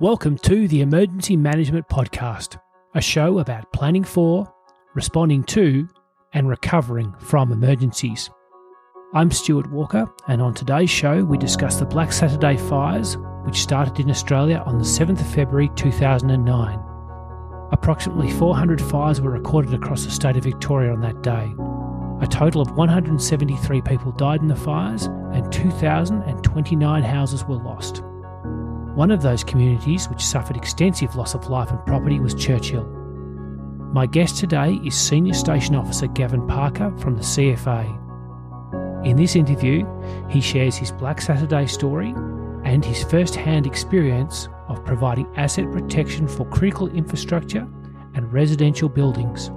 Welcome to the Emergency Management Podcast, a show about planning for, responding to, and recovering from emergencies. I'm Stuart Walker, and on today's show, we discuss the Black Saturday fires, which started in Australia on the 7th of February 2009. Approximately 400 fires were recorded across the state of Victoria on that day. A total of 173 people died in the fires, and 2,029 houses were lost. One of those communities which suffered extensive loss of life and property was Churchill. My guest today is Senior Station Officer Gavin Parker from the CFA. In this interview, he shares his Black Saturday story and his first hand experience of providing asset protection for critical infrastructure and residential buildings.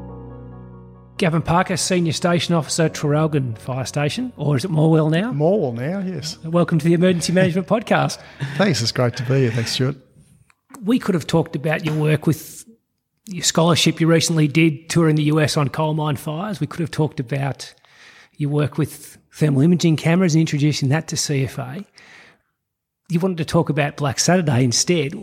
Gavin Parker, Senior Station Officer, Traralgon Fire Station, or is it Morwell now? Morwell now, yes. Uh, welcome to the Emergency Management Podcast. Thanks, it's great to be here. Thanks, Stuart. We could have talked about your work with your scholarship you recently did touring the US on coal mine fires. We could have talked about your work with thermal imaging cameras and introducing that to CFA. You wanted to talk about Black Saturday instead.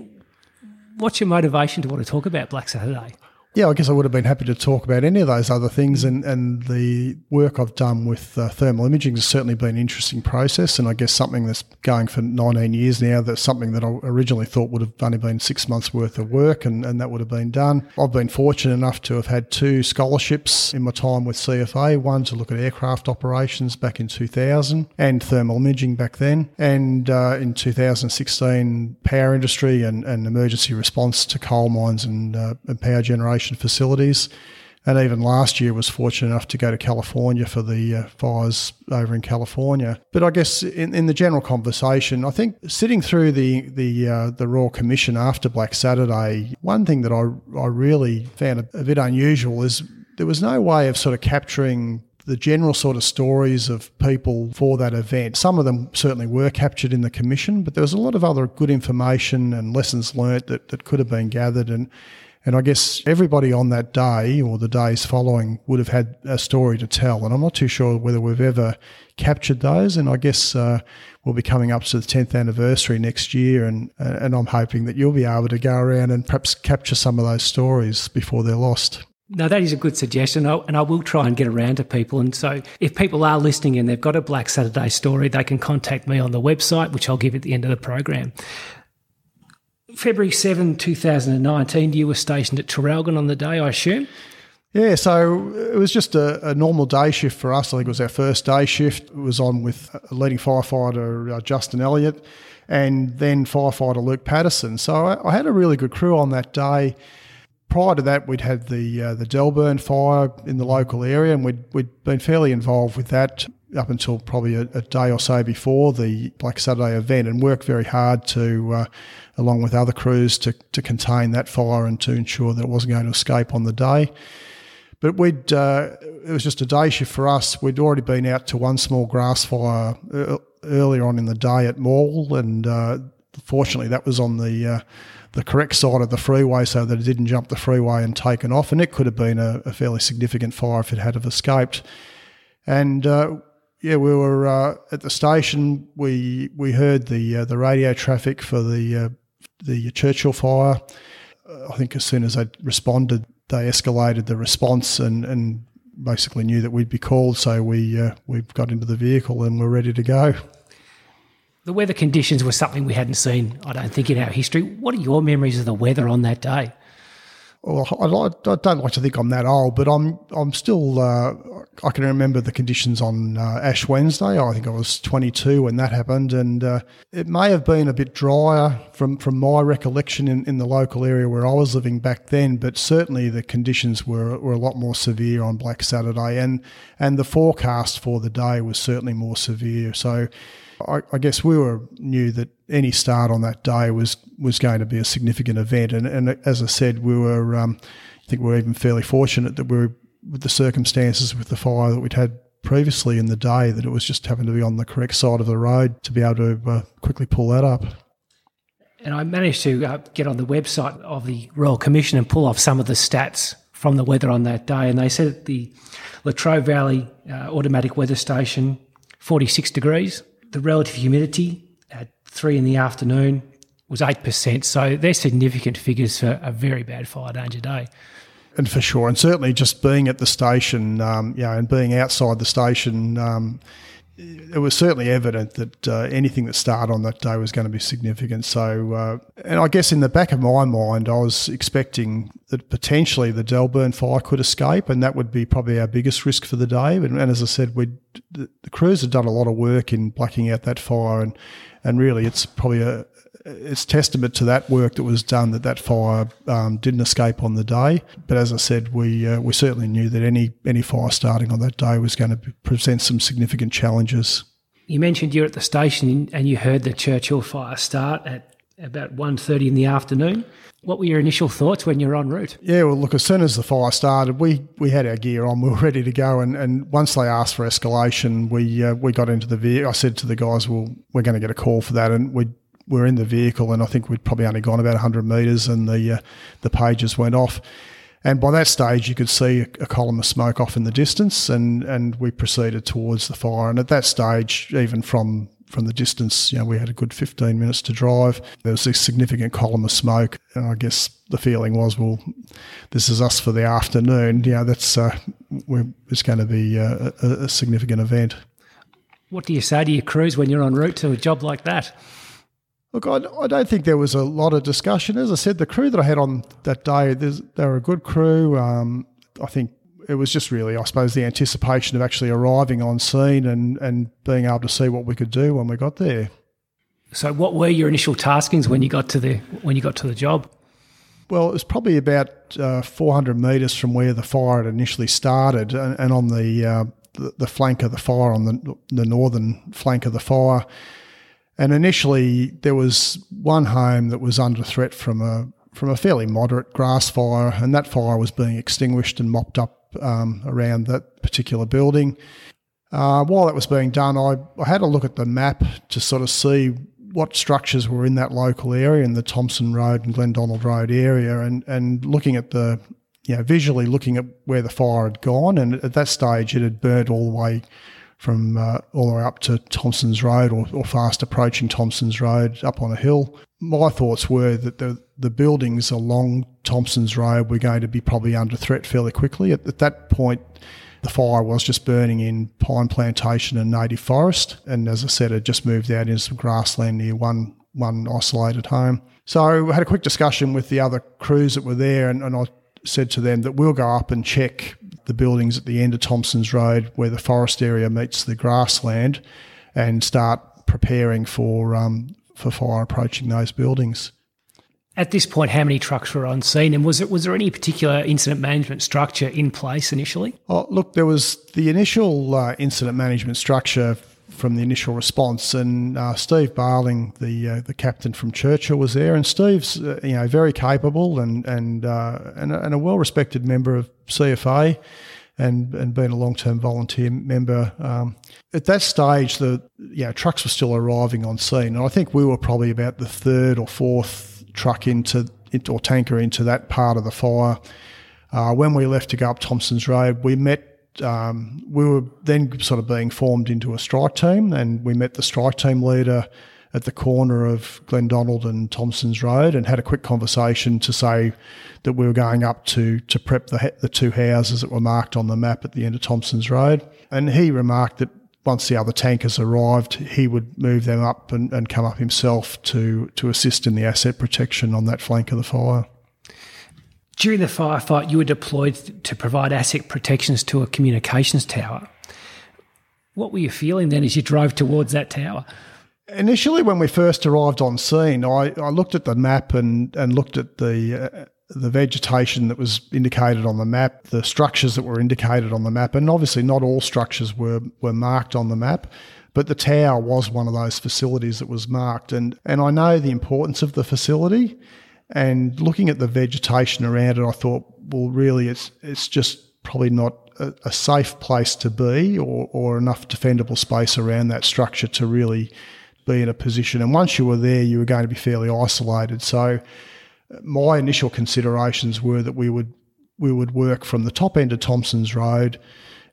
What's your motivation to want to talk about Black Saturday? Yeah, I guess I would have been happy to talk about any of those other things, and, and the work I've done with uh, thermal imaging has certainly been an interesting process, and I guess something that's going for 19 years now. That's something that I originally thought would have only been six months worth of work, and, and that would have been done. I've been fortunate enough to have had two scholarships in my time with CFA. One to look at aircraft operations back in 2000, and thermal imaging back then, and uh, in 2016 power industry and, and emergency response to coal mines and, uh, and power generation facilities. And even last year was fortunate enough to go to California for the uh, fires over in California. But I guess in, in the general conversation, I think sitting through the the uh, the Royal Commission after Black Saturday, one thing that I I really found a, a bit unusual is there was no way of sort of capturing the general sort of stories of people for that event. Some of them certainly were captured in the commission, but there was a lot of other good information and lessons learnt that, that could have been gathered. And and I guess everybody on that day or the days following would have had a story to tell. And I'm not too sure whether we've ever captured those. And I guess uh, we'll be coming up to the 10th anniversary next year. And, and I'm hoping that you'll be able to go around and perhaps capture some of those stories before they're lost. No, that is a good suggestion, and I will try and get around to people. And so, if people are listening and they've got a Black Saturday story, they can contact me on the website, which I'll give at the end of the program. February 7, 2019, you were stationed at Traralgon on the day, I assume? Yeah, so it was just a, a, normal day shift for us. I think it was our first day shift. It was on with leading firefighter uh, Justin Elliott and then firefighter Luke Patterson. So I, I, had a really good crew on that day. Prior to that, we'd had the uh, the Delburn fire in the local area, and we'd, we'd been fairly involved with that up until probably a, a, day or so before the Black Saturday event and worked very hard to, uh, along with other crews, to, to contain that fire and to ensure that it wasn't going to escape on the day. But we'd, uh, it was just a day shift for us. We'd already been out to one small grass fire uh, earlier on in the day at Morwell, and uh, fortunately that was on the uh, the correct side of the freeway so that it didn't jump the freeway and taken off. And it could have been a, a fairly significant fire if it had have escaped. And uh, yeah, we were uh, at the station. We we heard the uh, the radio traffic for the uh, the Churchill fire. Uh, I think as soon as they responded, they escalated the response and, and basically knew that we'd be called. So we uh, we got into the vehicle and we're ready to go. The weather conditions were something we hadn't seen, I don't think, in our history. What are your memories of the weather on that day? well, I, I, don't like to think I'm that old, but I'm I'm still. Uh, I can remember the conditions on uh, Ash Wednesday. I think I was 22 when that happened, and uh, it may have been a bit drier from from my recollection in, in the local area where I was living back then. But certainly the conditions were were a lot more severe on Black Saturday, and and the forecast for the day was certainly more severe. So I, I, guess we were knew that any start on that day was was going to be a significant event, and and as I said, we were um, I think we were even fairly fortunate that we were with the circumstances with the fire that we'd had previously in the day that it was just happened to be on the correct side of the road to be able to uh, quickly pull that up. And I managed to uh, get on the website of the Royal Commission and pull off some of the stats from the weather on that day. And they said the Latrobe Valley uh, automatic weather station, 46 degrees, the relative humidity at three in the afternoon was 8%. So they're significant figures for a very bad fire danger day. And for sure, and certainly just being at the station, um, you know, and being outside the station, um, it was certainly evident that uh, anything that started on that day was going to be significant. So, uh, and I guess in the back of my mind, I was expecting that potentially the Delburn fire could escape, and that would be probably our biggest risk for the day. And, and as I said, we the, the crews had done a lot of work in blacking out that fire, and and really, it's probably a it's testament to that work that was done that that fire um, didn't escape on the day. But as I said, we uh, we certainly knew that any any fire starting on that day was going to present some significant challenges. You mentioned you're at the station and you heard the Churchill fire start at about 1.30 in the afternoon. What were your initial thoughts when you were en route? Yeah, well, look, as soon as the fire started, we, we had our gear on, we were ready to go, and, and once they asked for escalation, we uh, we got into the vehicle. I said to the guys, "Well, we're going to get a call for that," and we were in the vehicle, and I think we'd probably only gone about 100 metres, and the uh, the pages went off. And by that stage, you could see a, a, column of smoke off in the distance, and, and we proceeded towards the fire. And at that stage, even from from the distance, you know, we had a good 15 minutes to drive. There was a significant column of smoke, and I guess the feeling was, well, this is us for the afternoon. You know, that's uh, it's going to be uh, a, a significant event. What do you say to your crews when you're en route to a job like that? Look, I, I, don't think there was a lot of discussion. As I said, the crew that I had on that day, they were a good crew. Um, I think it was just really, I suppose, the anticipation of actually arriving on scene and, and being able to see what we could do when we got there. So, what were your initial taskings when you got to the when you got to the job? Well, it was probably about uh, 400 metres from where the fire had initially started, and, and on the, uh, the, the flank of the fire, on the the northern flank of the fire and initially, there was one home that was under threat from a from a fairly moderate grass fire, and that fire was being extinguished and mopped up um, around that particular building. Uh, while that was being done, I, I had a look at the map to sort of see what structures were in that local area in the Thompson Road and Glendonald Road area, and and looking at the you know, visually looking at where the fire had gone, and at that stage it had burned all the way from uh, all the way up to Thompson's Road or, or, fast approaching Thompson's Road up on a hill. My thoughts were that the, the buildings along Thompson's Road were going to be probably under threat fairly quickly. At, at that point, the fire was just burning in pine plantation and native forest. And as I said, it just moved out into some grassland near one, one isolated home. So I had a quick discussion with the other crews that were there, and, and I said to them that we'll go up and check the buildings at the end of Thompson's Road where the forest area meets the grassland and start preparing for um, for fire approaching those buildings. At this point, how many trucks were on scene, and was it was there any particular incident management structure in place initially? Oh, look, there was the initial uh, incident management structure from the initial response. And uh, Steve Barling, the uh, the captain from Churchill, was there, and Steve's uh, you know very capable and and uh, and, and, a well respected member of CFA. And, and being a long term volunteer member, um, at that stage the know, trucks were still arriving on scene, and I think we were probably about the third or fourth truck into or tanker into that part of the fire. Uh, when we left to go up Thompson's Road, we met um, we were then sort of being formed into a strike team, and we met the strike team leader at the corner of Glendonald and Thompson's Road, and had a quick conversation to say that we were going up to to prep the the two houses that were marked on the map at the end of Thompson's Road, and he remarked that. Once the other tankers arrived, he would move them up and, and come up himself to, to assist in the asset protection on that flank of the fire. During the firefight, you were deployed to provide asset protections to a communications tower. What were you feeling then as you drove towards that tower? Initially, when we first arrived on scene, I, I looked at the map and, and looked at the uh, the vegetation that was indicated on the map, the structures that were indicated on the map, and obviously not all structures were were marked on the map. But the tower was one of those facilities that was marked, and and I know the importance of the facility. And looking at the vegetation around it, I thought, well, really, it's it's just probably not a, a safe place to be, or or enough defendable space around that structure to really be in a position. And once you were there, you were going to be fairly isolated. So uh, my initial considerations were that we would we would work from the top end of Thompson's Road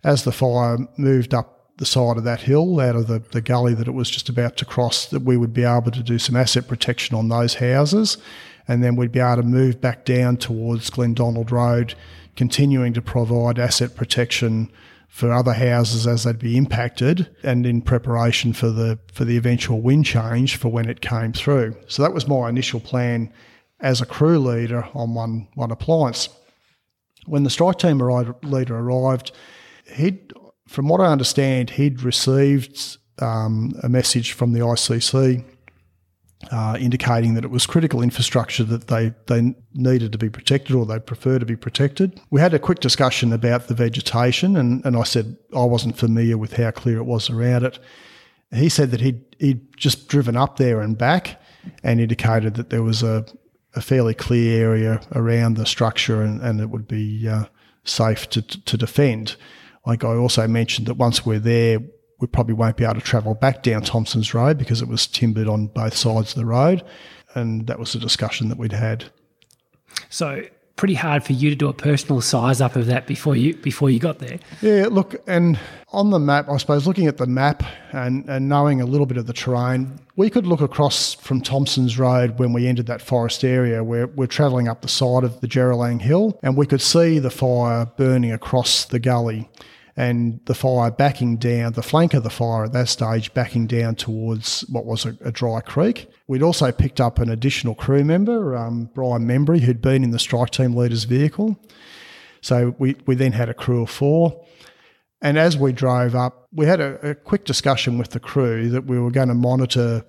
as the fire moved up the side of that hill, out of the, the gully that it was just about to cross, that we would be able to do some asset protection on those houses. And then we'd be able to move back down towards Glendonald Road, continuing to provide asset protection for other houses as they'd be impacted and in preparation for the for the eventual wind change for when it came through. So that was my initial plan as a crew leader on one one appliance. When the strike team leader arrived, he'd from what I understand, he'd received um, a message from the ICC uh, indicating that it was critical infrastructure that they, they needed to be protected or they'd prefer to be protected. We had a quick discussion about the vegetation, and, and I said I wasn't familiar with how clear it was around it. He said that he'd, he'd just driven up there and back and indicated that there was a, a fairly clear area around the structure and, and it would be uh, safe to, to defend. Like I also mentioned that once we're there, we probably won't be able to travel back down Thompson's Road because it was timbered on both sides of the road. And that was a discussion that we'd had. So pretty hard for you to do a personal size up of that before you before you got there. Yeah, look, and on the map, I suppose looking at the map and, and knowing a little bit of the terrain, we could look across from Thompson's Road when we entered that forest area where we're travelling up the side of the Jeeralang Hill and we could see the fire burning across the gully and the fire backing down, the flank of the fire at that stage backing down towards what was a, a dry creek. We'd also picked up an additional crew member, um, Brian Membry, who'd been in the strike team leader's vehicle. So we, we then had a crew of four. And as we drove up, we had a, a quick discussion with the crew that we were going to monitor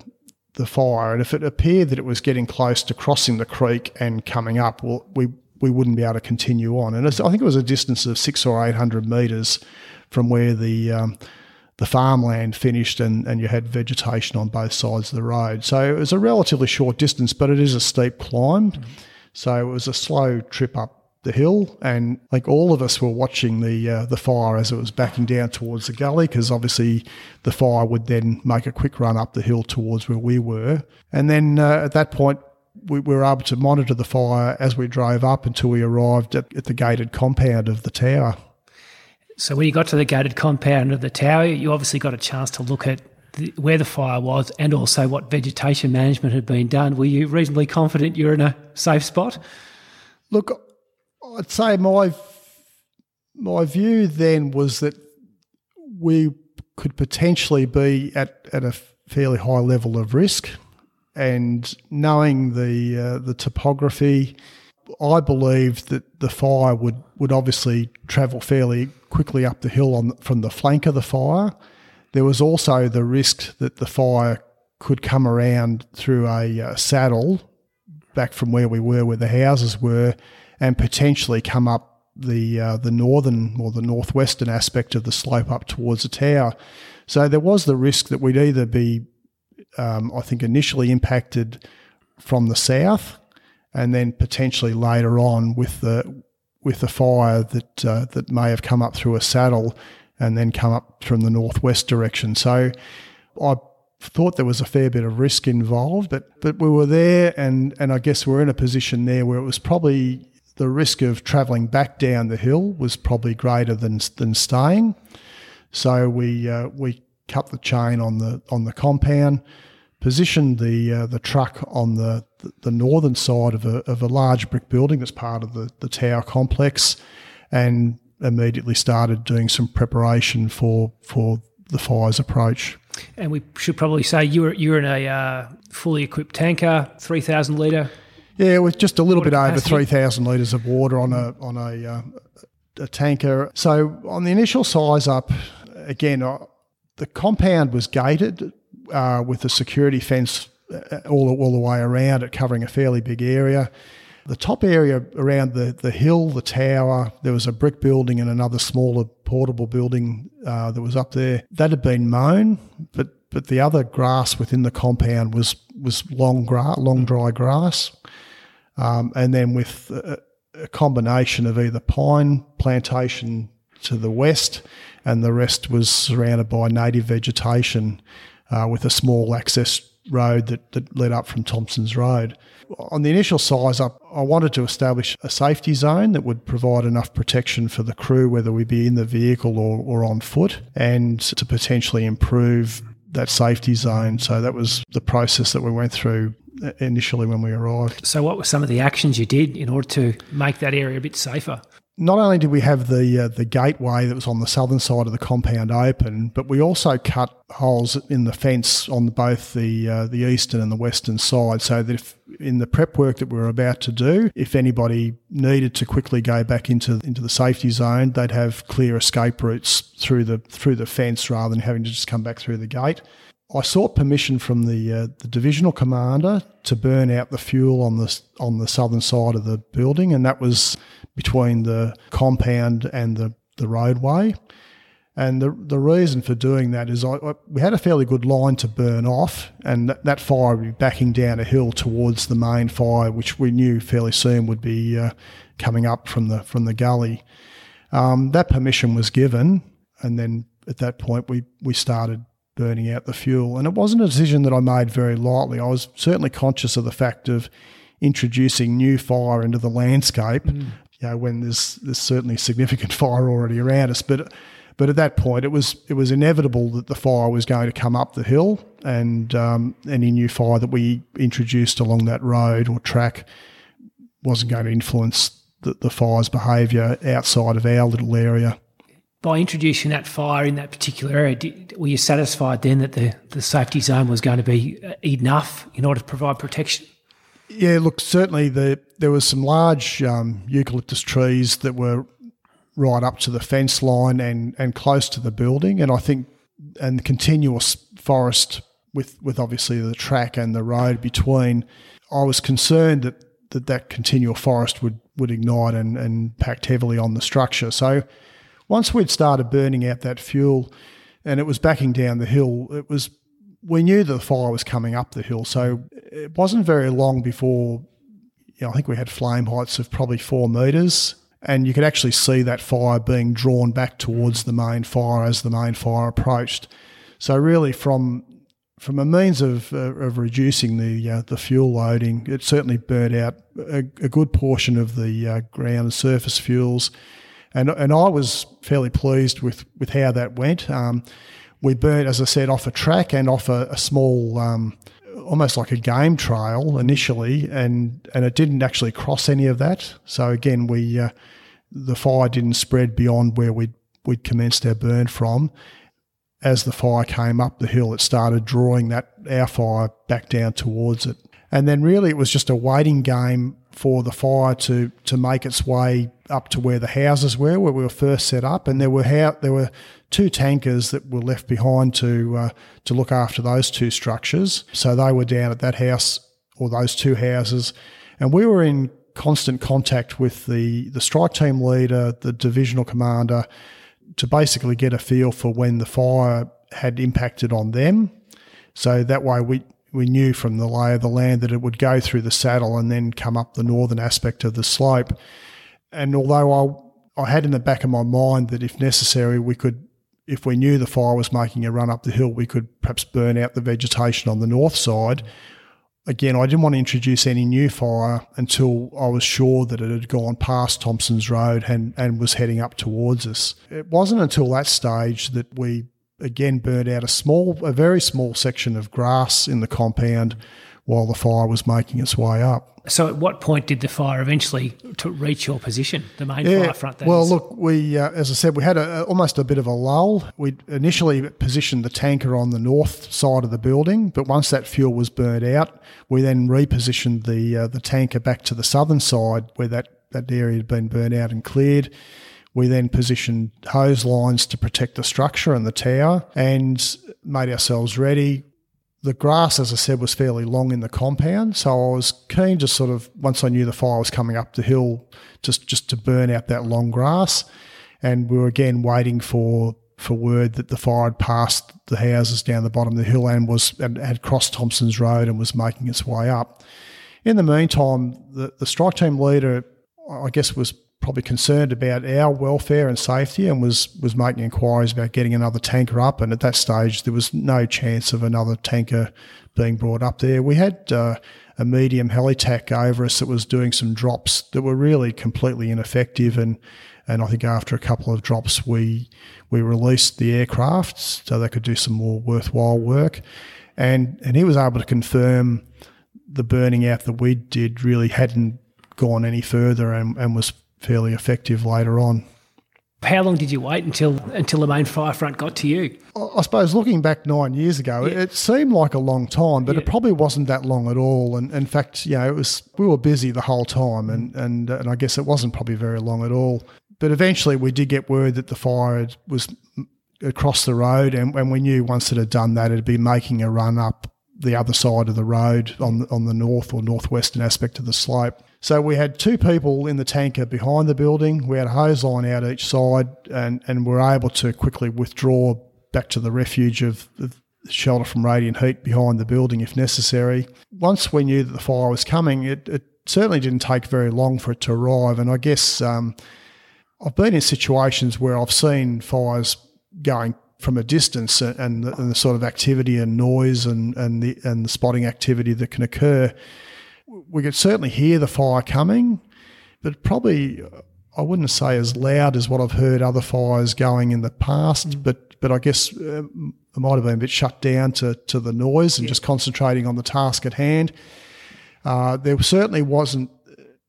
the fire. And if it appeared that it was getting close to crossing the creek and coming up, well, we we wouldn't be able to continue on. And I think it was a distance of six or eight hundred metres from where the um, the farmland finished, and, and you had vegetation on both sides of the road. So it was a relatively short distance, but it is a steep climb. So it was a slow trip up the hill, and like all of us were watching the uh, the fire as it was backing down towards the gully, because obviously the fire would then make a quick run up the hill towards where we were, and then uh, at that point we were able to monitor the fire as we drove up until we arrived at, at the gated compound of the tower. So when you got to the gated compound of the tower, you obviously got a chance to look at the, where the fire was and also what vegetation management had been done. Were you reasonably confident you're in a safe spot? Look, I'd say my my view then was that we could potentially be at, at a fairly high level of risk and knowing the uh, the topography, I believed that the fire would, would obviously travel fairly quickly up the hill on from the flank of the fire. There was also the risk that the fire could come around through a uh, saddle back from where we were, where the houses were, and potentially come up the uh, the northern or the northwestern aspect of the slope up towards the tower. So there was the risk that we'd either be um, I think, initially impacted from the south, and then potentially later on with the with the fire that uh, that may have come up through a saddle and then come up from the northwest direction. So I thought there was a fair bit of risk involved, but but we were there, and and I guess we're in a position there where it was probably the risk of travelling back down the hill was probably greater than than staying. So we uh, we cut the chain on the on the compound, positioned the uh, the truck on the, the northern side of a, of a large brick building that's part of the, the tower complex, and immediately started doing some preparation for for the fire's approach. And we should probably say you were you're in a uh, fully equipped tanker, three thousand litre. Yeah, with just a little bit capacity. over three thousand litres of water on a on a, uh, a tanker. So on the initial size up, again, the compound was gated uh, with a security fence uh, all, all the way around it, covering a fairly big area. The top area around the, the hill, the tower, there was a brick building and another smaller portable building uh, that was up there. That had been mown, but but the other grass within the compound was was long long dry grass, um, and then with a, a combination of either pine plantation to the west and the rest was surrounded by native vegetation uh, with a small access road that, that led up from Thompson's Road. On the initial size up, I wanted to establish a safety zone that would provide enough protection for the crew, whether we be in the vehicle or, or on foot, and to potentially improve that safety zone. So that was the process that we went through initially when we arrived. So, what were some of the actions you did in order to make that area a bit safer? Not only did we have the uh, the gateway that was on the southern side of the compound open, but we also cut holes in the fence on both the uh, the eastern and the western side, so that if in the prep work that we were about to do, if anybody needed to quickly go back into into the safety zone, they'd have clear escape routes through the through the fence rather than having to just come back through the gate. I sought permission from the uh, the divisional commander to burn out the fuel on the on the southern side of the building, and that was between the compound and the, the roadway. And the, the reason for doing that is I, I, we had a fairly good line to burn off, and that, fire would be backing down a hill towards the main fire, which we knew fairly soon would be uh, coming up from the from the gully. Um, that permission was given, and then at that point we we started burning out the fuel. And it wasn't a decision that I made very lightly. I was certainly conscious of the fact of introducing new fire into the landscape mm you know, when there's there's certainly significant fire already around us. But but at that point, it was it was inevitable that the fire was going to come up the hill, and um, any new fire that we introduced along that road or track wasn't going to influence the, the fire's behaviour outside of our little area. By introducing that fire in that particular area, did, were you satisfied then that the, the safety zone was going to be enough in order to provide protection? Yeah, look, certainly the, there was some large um, eucalyptus trees that were right up to the fence line and, and close to the building, and I think and continuous forest with with obviously the track and the road between. I was concerned that that, that continual forest would would ignite and, and impact heavily on the structure. So once we'd started burning out that fuel and it was backing down the hill, it was we knew that the fire was coming up the hill, so it wasn't very long before. You know, I think we had flame heights of probably four metres, and you could actually see that fire being drawn back towards the main fire as the main fire approached. So really, from from a means of, uh, of reducing the uh, the fuel loading, it certainly burnt out a, a good portion of the uh, ground surface fuels, and and I was fairly pleased with with how that went. Um, we burnt, as I said, off a track and off a, a small, um, almost like a game trail initially, and and it didn't actually cross any of that. So again, we uh, the fire didn't spread beyond where we'd we'd commenced our burn from. As the fire came up the hill, it started drawing that our fire back down towards it, and then really it was just a waiting game for the fire to to make its way up to where the houses were, where we were first set up, and there were there were two tankers that were left behind to uh, to look after those two structures. So they were down at that house or those two houses, and we were in constant contact with the the strike team leader, the divisional commander, to basically get a feel for when the fire had impacted on them. So that way we we knew from the lay of the land that it would go through the saddle and then come up the northern aspect of the slope. And although I, I had in the back of my mind that if necessary, we could, if we knew the fire was making a run up the hill, we could perhaps burn out the vegetation on the north side. Again, I didn't want to introduce any new fire until I was sure that it had gone past Thompson's Road and, and was heading up towards us. It wasn't until that stage that we again burnt out a small, a very small section of grass in the compound while the fire was making its way up. So, at what point did the fire eventually to reach your position, the main yeah, fire front? well, is? look, we, uh, as I said, we had a, almost a bit of a lull. We initially positioned the tanker on the north side of the building, but once that fuel was burnt out, we then repositioned the uh, the tanker back to the southern side where that that area had been burnt out and cleared. We then positioned hose lines to protect the structure and the tower and made ourselves ready. The grass, as I said, was fairly long in the compound, so I was keen to sort of once I knew the fire was coming up the hill, just just to burn out that long grass. And we were again waiting for for word that the fire had passed the houses down the bottom of the hill and was and had crossed Thompson's Road and was making its way up. In the meantime, the, the strike team leader, I guess, was probably concerned about our welfare and safety and was was making inquiries about getting another tanker up. And at that stage, there was no chance of another tanker being brought up there. We had uh, a medium helitack over us that was doing some drops that were really completely ineffective and. And I think after a couple of drops, we we released the aircraft so they could do some more worthwhile work, and and he was able to confirm the burning out that we did really hadn't gone any further and, and was fairly effective later on. How long did you wait until until the main fire front got to you? I suppose looking back nine years ago, yeah. it seemed like a long time, but yeah. it probably wasn't that long at all. And in fact, you know, it was we were busy the whole time, and and and I guess it wasn't probably very long at all. But eventually, we did get word that the fire was across the road, and, and we knew once it had done that, it'd be making a run up the other side of the road on on the north or northwestern aspect of the slope. So we had two people in the tanker behind the building. We had a hose line out each side, and and were able to quickly withdraw back to the refuge of, of shelter from radiant heat behind the building if necessary. Once we knew that the fire was coming, it, it certainly didn't take very long for it to arrive. And I guess um, I've been in situations where I've seen fires going from a distance and the, and the, sort of activity and noise and, and the and the spotting activity that can occur we could certainly hear the fire coming, but probably I wouldn't say as loud as what I've heard other fires going in the past. Mm. But but I guess uh, it might have been a bit shut down to to the noise and yeah. just concentrating on the task at hand. Uh, there certainly wasn't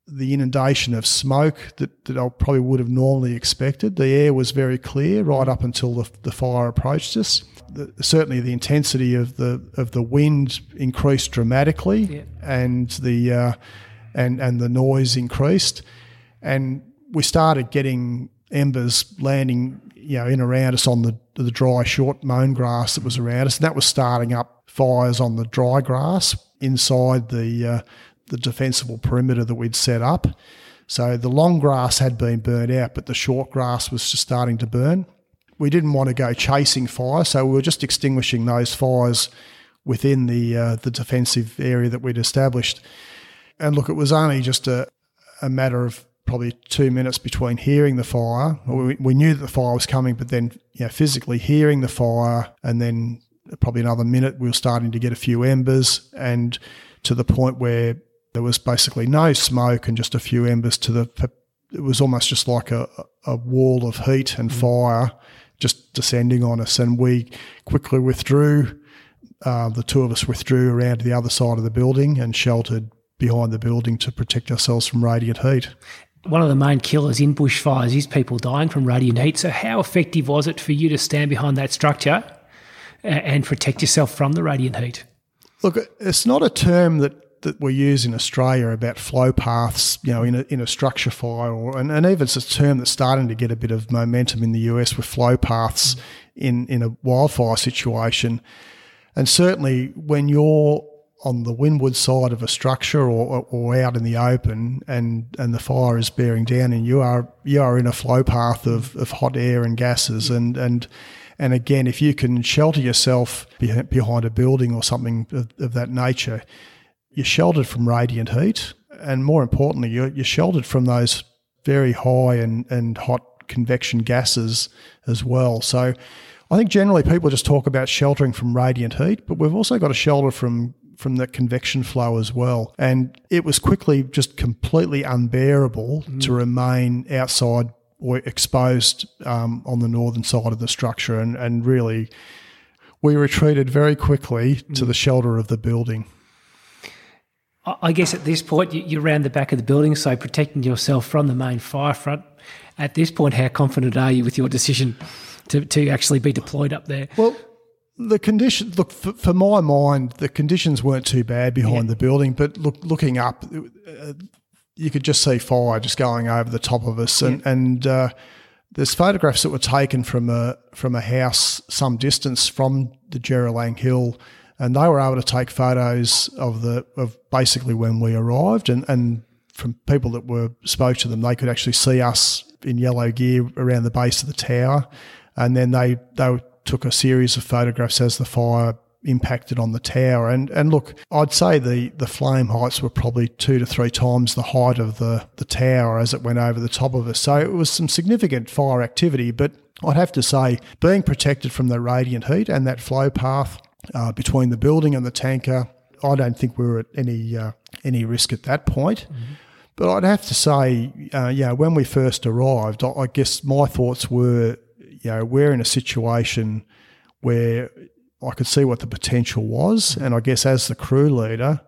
the inundation of smoke that, that I probably would have normally expected. The air was very clear right up until the, the fire approached us the, certainly the intensity of the of the wind increased dramatically, yeah. and the uh, and and the noise increased, and we started getting embers landing, you know, in around us on the the dry short mown grass that was around us, and that was starting up fires on the dry grass inside the uh, the defensible perimeter that we'd set up. So the long grass had been burnt out, but the short grass was just starting to burn we didn't want to go chasing fire, so we were just extinguishing those fires within the uh, the defensive area that we'd established. And look, it was only just a, a matter of probably two minutes between hearing the fire. We, we knew that the fire was coming, but then you know, physically hearing the fire, and then probably another minute, we were starting to get a few embers, and to the point where there was basically no smoke and just a few embers to the. It was almost just like a, a wall of heat and mm. fire just descending on us. And we quickly withdrew. Uh, the two of us withdrew around to the other side of the building and sheltered behind the building to protect ourselves from radiant heat. One of the main killers in bushfires is people dying from radiant heat. So, how effective was it for you to stand behind that structure and protect yourself from the radiant heat? Look, it's not a term that that we use in Australia about flow paths, you know, in a, in a structure fire, or, and, and even it's a term that's starting to get a bit of momentum in the US with flow paths in, in a wildfire situation. And certainly when you're on the windward side of a structure or, or out in the open and, and the fire is bearing down and you are you are in a flow path of, of hot air and gases and, and and again if you can shelter yourself behind a building or something of, of that nature you're sheltered from radiant heat, and more importantly, you're, you're sheltered from those very high and, and hot convection gases as well. So I think generally people just talk about sheltering from radiant heat, but we've also got a shelter from from the convection flow as well. And it was quickly just completely unbearable mm. to remain outside or exposed um, on the northern side of the structure. And, and really, we retreated very quickly mm. to the shelter of the building. I guess at this point you're around the back of the building, so protecting yourself from the main fire front. At this point, how confident are you with your decision to, to actually be deployed up there? Well, the condition look for, for my mind, the conditions weren't too bad behind yeah. the building, but look looking up, uh, you could just see fire just going over the top of us, and yeah. and uh, there's photographs that were taken from a from a house some distance from the Jeeralang Hill and they were able to take photos of the of basically when we arrived, and and from people that were spoke to them, they could actually see us in yellow gear around the base of the tower, and then they they took a series of photographs as the fire impacted on the tower. And and look, I'd say the the flame heights were probably two to three times the height of the the tower as it went over the top of us. So it was some significant fire activity, but I'd have to say being protected from the radiant heat and that flow path uh, between the building and the tanker, I don't think we were at any uh, any risk at that point. Mm-hmm. But I'd have to say, uh, know, when we first arrived, I, I guess my thoughts were, you know, we're in a situation where I could see what the potential was. And I guess as the crew leader,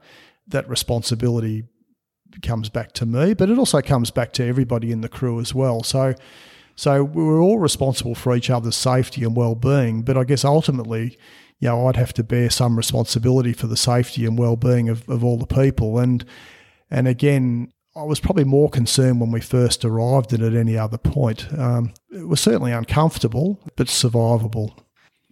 that responsibility comes back to me, but it also comes back to everybody in the crew as well. So, so we were all responsible for each other's safety and well-being. But I guess ultimately, you know, I'd have to bear some responsibility for the safety and well-being of, of all the people. And and again, I was probably more concerned when we first arrived than at any other point. Um, it was certainly uncomfortable, but survivable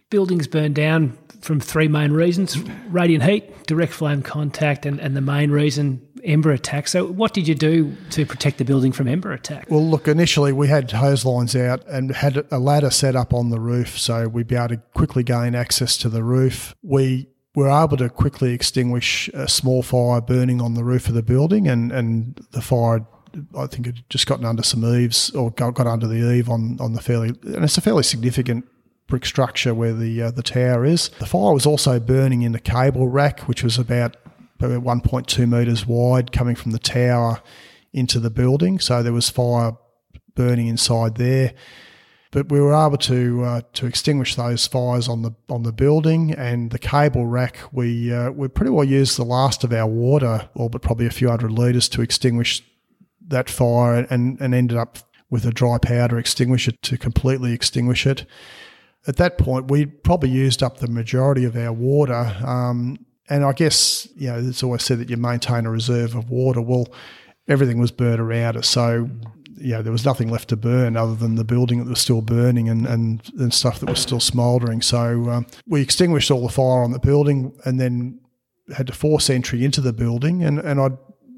buildings burned down from three main reasons radiant heat, direct flame contact, and, and the main reason, ember attack. So, what did you do to protect the building from ember attack? Well, look, initially we had hose lines out and had a ladder set up on the roof so we'd be able to quickly gain access to the roof. We were able to quickly extinguish a small fire burning on the roof of the building, and, and the fire I think it just gotten under some eaves or got, under the eave on, on the fairly, and it's a fairly significant brick structure where the uh, the tower is. The fire was also burning in the cable rack, which was about, about 1.2 metres wide, coming from the tower into the building. So there was fire burning inside there. But we were able to uh, to extinguish those fires on the on the building and the cable rack. We uh, we pretty well used the last of our water, or but probably a few hundred litres, to extinguish that fire, and and ended up with a dry powder extinguisher to completely extinguish it at that point, we probably used up the majority of our water. Um, and I guess, you know, it's always said that you maintain a reserve of water. Well, everything was burnt around us. So, you know, there was nothing left to burn other than the building that was still burning and, and, and stuff that was still smouldering. So um, we extinguished all the fire on the building and then had to force entry into the building. And, and I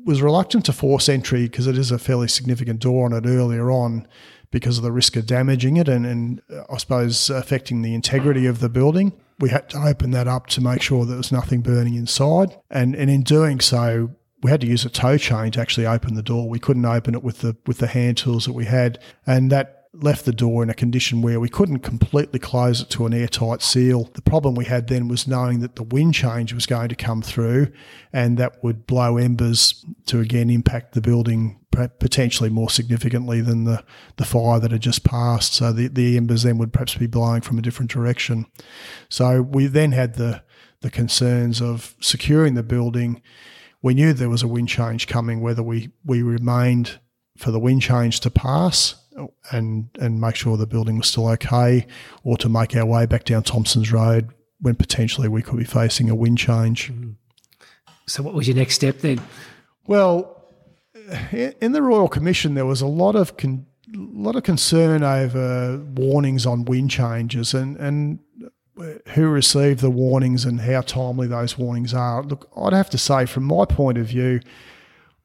was reluctant to force entry because it is a fairly significant door on it earlier on because of the risk of damaging it and, and uh, I suppose affecting the integrity of the building. We had to open that up to make sure there was nothing burning inside. And, and in doing so, we had to use a tow chain to actually open the door. We couldn't open it with the with the hand tools that we had, and that left the door in a condition where we couldn't completely close it to an airtight seal. The problem we had then was knowing that the wind change was going to come through and that would blow embers to again impact the building potentially more significantly than the, the fire that had just passed. So the, the embers then would perhaps be blowing from a different direction. So we then had the, the concerns of securing the building. We knew there was a wind change coming, whether we, we remained for the wind change to pass and and make sure the building was still okay, or to make our way back down Thompson's Road when potentially we could be facing a wind change. Mm-hmm. So, what was your next step then? Well, in the Royal Commission, there was a lot of con- lot of concern over warnings on wind changes and and who received the warnings and how timely those warnings are. Look, I'd have to say, from my point of view,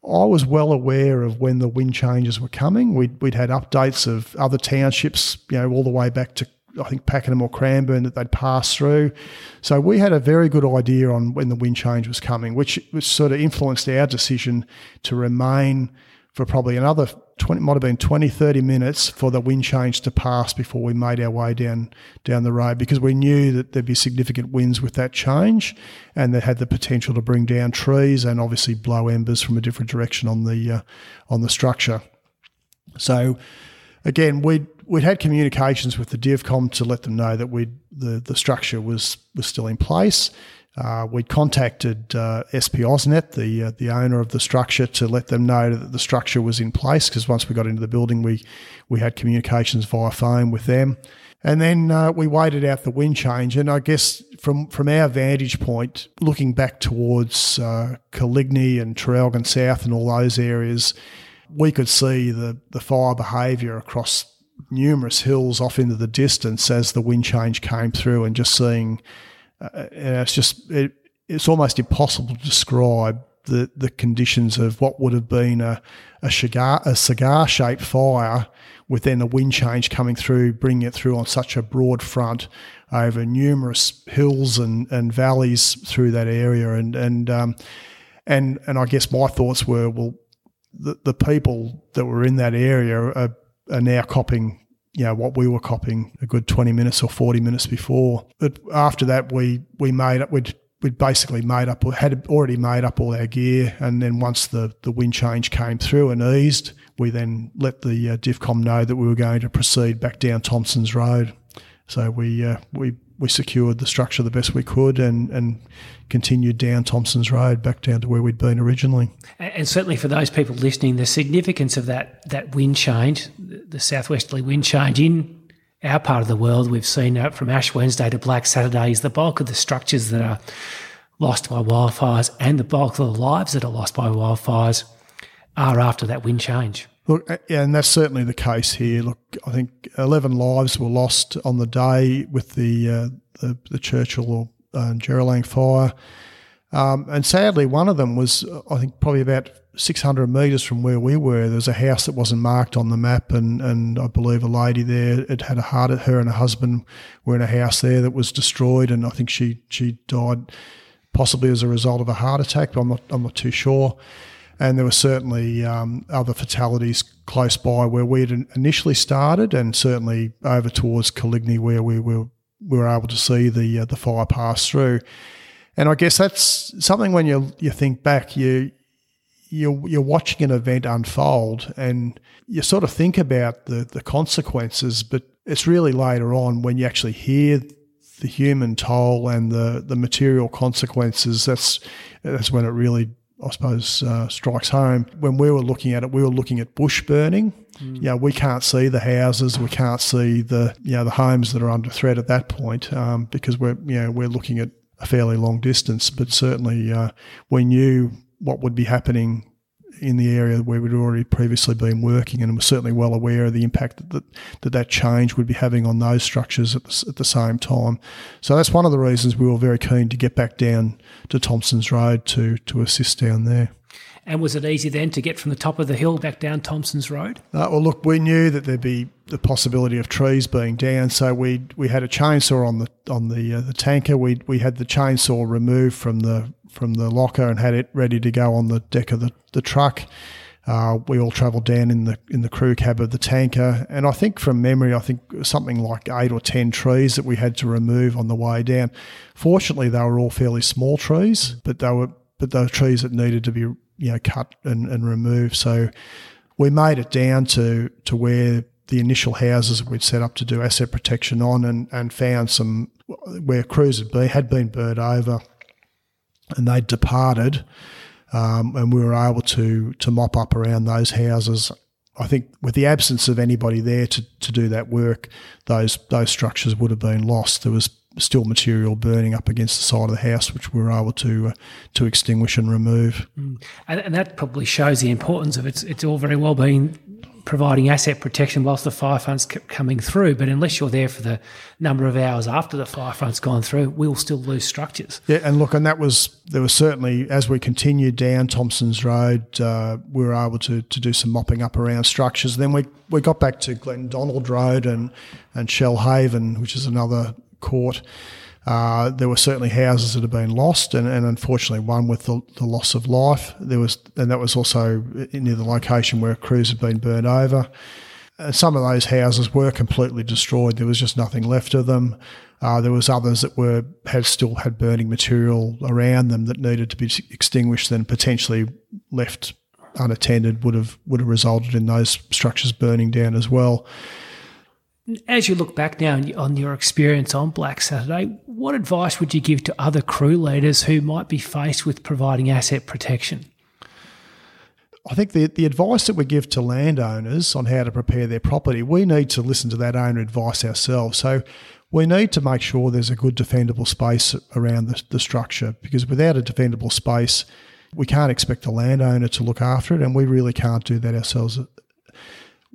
I was well aware of when the wind changes were coming. We'd, we'd had updates of other townships, you know, all the way back to I think Pakenham or Cranbourne that they'd passed through. So we had a very good idea on when the wind change was coming, which, which sort of influenced our decision to remain for probably another 20, might have been 20, 30 minutes for the wind change to pass before we made our way down down the road because we knew that there'd be significant winds with that change and that had the potential to bring down trees and obviously blow embers from a different direction on the uh, on the structure. So again, we'd we'd had communications with the DivCom to let them know that we the the structure was was still in place. Uh, we contacted uh, SP AusNet, the uh, the owner of the structure, to let them know that the structure was in place. Because once we got into the building, we we had communications via phone with them, and then uh, we waited out the wind change. And I guess from from our vantage point, looking back towards uh, Callignee and Traralgon South and all those areas, we could see the the fire behaviour across numerous hills off into the distance as the wind change came through, and just seeing uh, it's just it, it's almost impossible to describe the the conditions of what would have been a a cigar a cigar shaped fire with then a wind change coming through, bringing it through on such a broad front over numerous hills and, and valleys through that area. And and um, and and I guess my thoughts were, well, the, the people that were in that area are, are now copying you know what we were copying a good 20 minutes or 40 minutes before. But after that we we made up we'd we'd basically made up had already made up all our gear. And then once the the wind change came through and eased we then let the uh, DivCom know that we were going to proceed back down Thompson's Road. So we uh, we we secured the structure the best we could and and continued down Thompson's Road back down to where we'd been originally. And certainly for those people listening, the significance of that that wind change, the southwesterly wind change in our part of the world, we've seen from Ash Wednesday to Black Saturday is the bulk of the structures that are lost by wildfires and the bulk of the lives that are lost by wildfires are after that wind change. Look, and that's certainly the case here. Look, I think 11 lives were lost on the day with the uh, the, the, Churchill or uh, Jeeralang fire. Um, and sadly, one of them was, I think, probably about 600 metres from where we were. There was a house that wasn't marked on the map, and, and I believe a lady there had had a heart. Her and her husband were in a house there that was destroyed, and I think she she died possibly as a result of a heart attack. But I'm not I'm not too sure and there were certainly um, other fatalities close by where we had initially started, and certainly over towards Callignee where we were we were able to see the uh, the fire pass through. And I guess that's something when you you think back, you you're, you're watching an event unfold, and you sort of think about the the consequences, but it's really later on when you actually hear the human toll and the the material consequences. That's that's when it really I suppose, uh, strikes home. When we were looking at it, we were looking at bush burning. Mm. Know, we can't see the houses, we can't see the you know the homes that are under threat at that point um, because we're you know we're looking at a fairly long distance. But certainly, uh, we knew what would be happening in the area where we'd already previously been working and were certainly well aware of the impact that that, that, change would be having on those structures at the, at the same time. So that's one of the reasons we were very keen to get back down to Thompson's Road to, to assist down there. And was it easy then to get from the top of the hill back down Thompson's Road? Uh, well, look, we knew that there'd be the possibility of trees being down, so we we had a chainsaw on the on the uh, the tanker. We we had the chainsaw removed from the from the locker and had it ready to go on the deck of the, the truck. Uh, we all travelled down in the in the crew cab of the tanker, and I think from memory, I think something like eight or ten trees that we had to remove on the way down. Fortunately, they were all fairly small trees, but they were but they were trees that needed to be you know cut and, and removed. So we made it down to to where the initial houses we'd set up to do asset protection on, and and found some where crews had been had been burnt over and they departed, um, and we were able to to mop up around those houses. I think with the absence of anybody there to, to do that work, those those structures would have been lost. There was still material burning up against the side of the house, which we were able to uh, to extinguish and remove. Mm. And, and, that probably shows the importance of it. It's all very well being providing asset protection whilst the fire front's kept coming through. But unless you're there for the number of hours after the fire front's gone through, we'll still lose structures. Yeah, and look, and that was there was certainly as we continued down Thompson's Road, uh, we were able to to do some mopping up around structures. Then we we got back to Glendonald Road and and Shellhaven, which is another court. Uh, there were certainly houses that had been lost, and, and unfortunately, one with the, the, loss of life. There was, and that was also near the location where crews had been burned over. And some of those houses were completely destroyed. There was just nothing left of them. Uh, there was others that were had still had burning material around them that needed to be extinguished. Then potentially left unattended would have would have resulted in those structures burning down as well. As you look back now on your experience on Black Saturday, what advice would you give to other crew leaders who might be faced with providing asset protection? I think the, the advice that we give to landowners on how to prepare their property, we need to listen to that owner advice ourselves. So we need to make sure there's a good defendable space around the, the structure because without a defendable space, we can't expect the landowner to look after it, and we really can't do that ourselves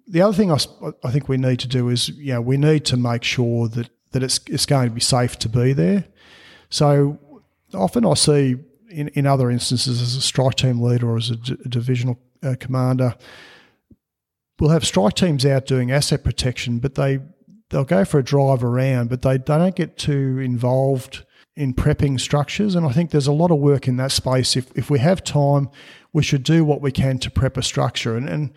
the other thing I, I think we need to do is, you know, we need to make sure that, that it's, it's going to be safe to be there. So often I see in, in other instances as a strike team leader or as a, d- a divisional uh, commander, we'll have strike teams out doing asset protection, but they they'll go for a drive around, but they, they don't get too involved in prepping structures. And I think there's a lot of work in that space. If if we have time, we should do what we can to prep a structure. And and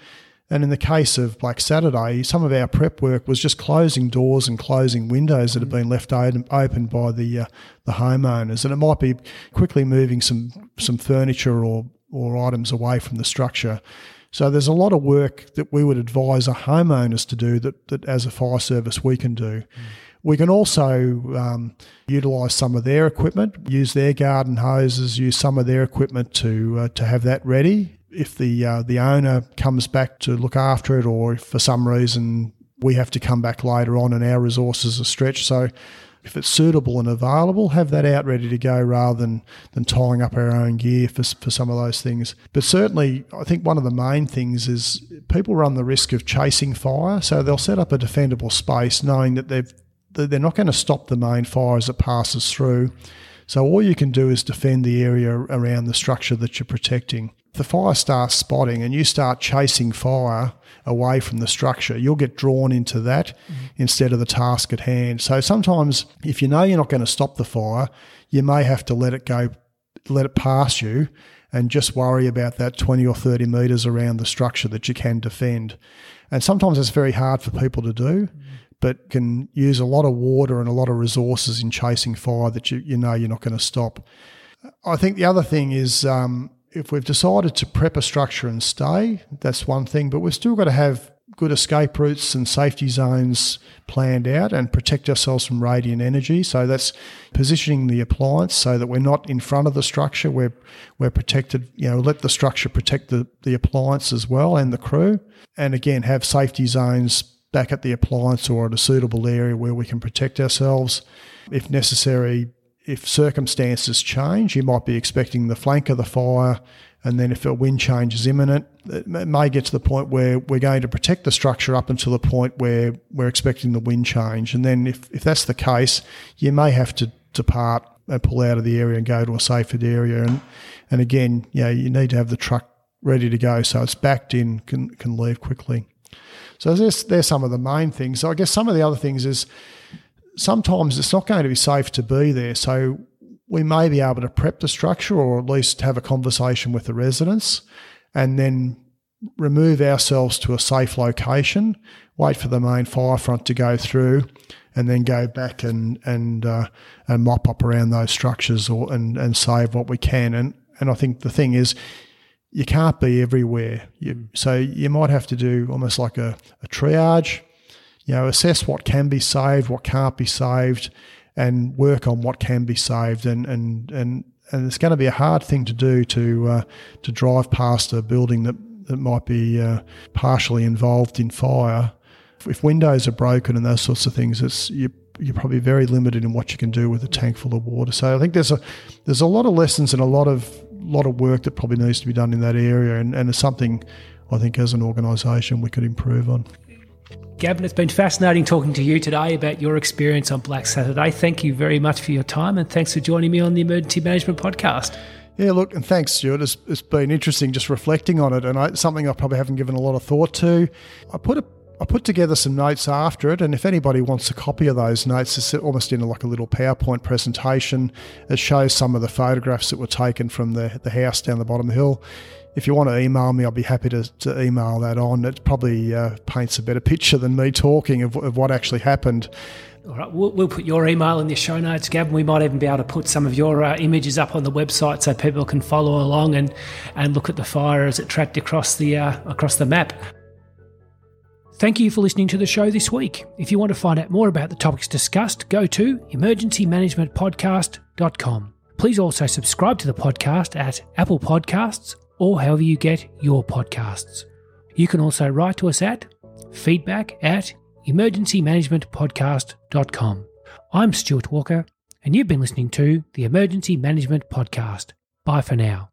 and in the case of Black Saturday, some of our prep work was just closing doors and closing windows that had been left open by the uh, the homeowners, and it might be quickly moving some some furniture or or items away from the structure. So there's a lot of work that we would advise our homeowners to do that, that as a fire service we can do. Mm. We can also um, utilise some of their equipment, use their garden hoses, use some of their equipment to uh, to have that ready. If the uh, the owner comes back to look after it, or for some reason we have to come back later on and our resources are stretched, so if it's suitable and available, have that out ready to go rather than, than tying up our own gear for, for some of those things. But certainly, I think one of the main things is people run the risk of chasing fire. So they'll set up a defendable space knowing that they've, they're not going to stop the main fire as it passes through. So all you can do is defend the area around the structure that you're protecting. If the fire starts spotting and you start chasing fire, away from the structure. You'll get drawn into that mm-hmm. instead of the task at hand. So sometimes, if you know you're not going to stop the fire, you may have to let it go, let it pass you, and just worry about that 20 or 30 metres around the structure that you can defend. And sometimes it's very hard for people to do. Mm-hmm. But can use a lot of water and a lot of resources in chasing fire that you, you know you're not going to stop. I think the other thing is um, if we've decided to prep a structure and stay, that's one thing, but we've still got to have good escape routes and safety zones planned out and protect ourselves from radiant energy. So that's positioning the appliance so that we're not in front of the structure. We're we're protected. You know, let the structure protect the the appliance as well and the crew. And again, have safety zones back at the appliance or at a suitable area where we can protect ourselves. If necessary, if circumstances change, you might be expecting the flank of the fire, and then if a wind change is imminent, it may get to the point where we're going to protect the structure up until the point where we're expecting the wind change. And then if, if that's the case, you may have to depart and pull out of the area and go to a safer area. And and again, you you need to have the truck ready to go so it's backed in, can can leave quickly. So there's there's some of the main things. So I guess some of the other things is sometimes it's not going to be safe to be there. So we may be able to prep the structure or at least have a conversation with the residents and then remove ourselves to a safe location, wait for the main fire front to go through, and then go back and and uh, and mop up around those structures or and, and save what we can. And and I think the thing is you can't be everywhere. You, so you might have to do almost like a, a triage you know, assess what can be saved, what can't be saved, and work on what can be saved. And and and and it's going to be a hard thing to do to uh, to drive past a building that that might be uh, partially involved in fire. If windows are broken and those sorts of things, it's you you're probably very limited in what you can do with a tank full of water. So I think there's a there's a lot of lessons and a lot of lot of work that probably needs to be done in that area, and, and it's something I think as an organisation we could improve on. Gavin, it's been fascinating talking to you today about your experience on Black Saturday. Thank you very much for your time and thanks for joining me on the Emergency Management Podcast. Yeah, look, and thanks, Stuart. It's, it's been interesting just reflecting on it, and I, something I probably haven't given a lot of thought to. I put a I put together some notes after it, and if anybody wants a copy of those notes, it's almost in like a little PowerPoint presentation. It shows some of the photographs that were taken from the, the house down the bottom of the hill if you want to email me, I'll be happy to, to email that on. It probably uh, paints a better picture than me talking of, of what actually happened. All right, we'll, we'll, put your email in the show notes, Gavin. We might even be able to put some of your uh, images up on the website so people can follow along and, and look at the fire as it tracked across the uh, across the map. Thank you for listening to the show this week. If you want to find out more about the topics discussed, go to emergencymanagementpodcast.com. Please also subscribe to the podcast at Apple Podcasts or however you get your podcasts. You can also write to us at feedback at emergencymanagementpodcast.com. I'm Stuart Walker, and you've been listening to the Emergency Management Podcast. Bye for now.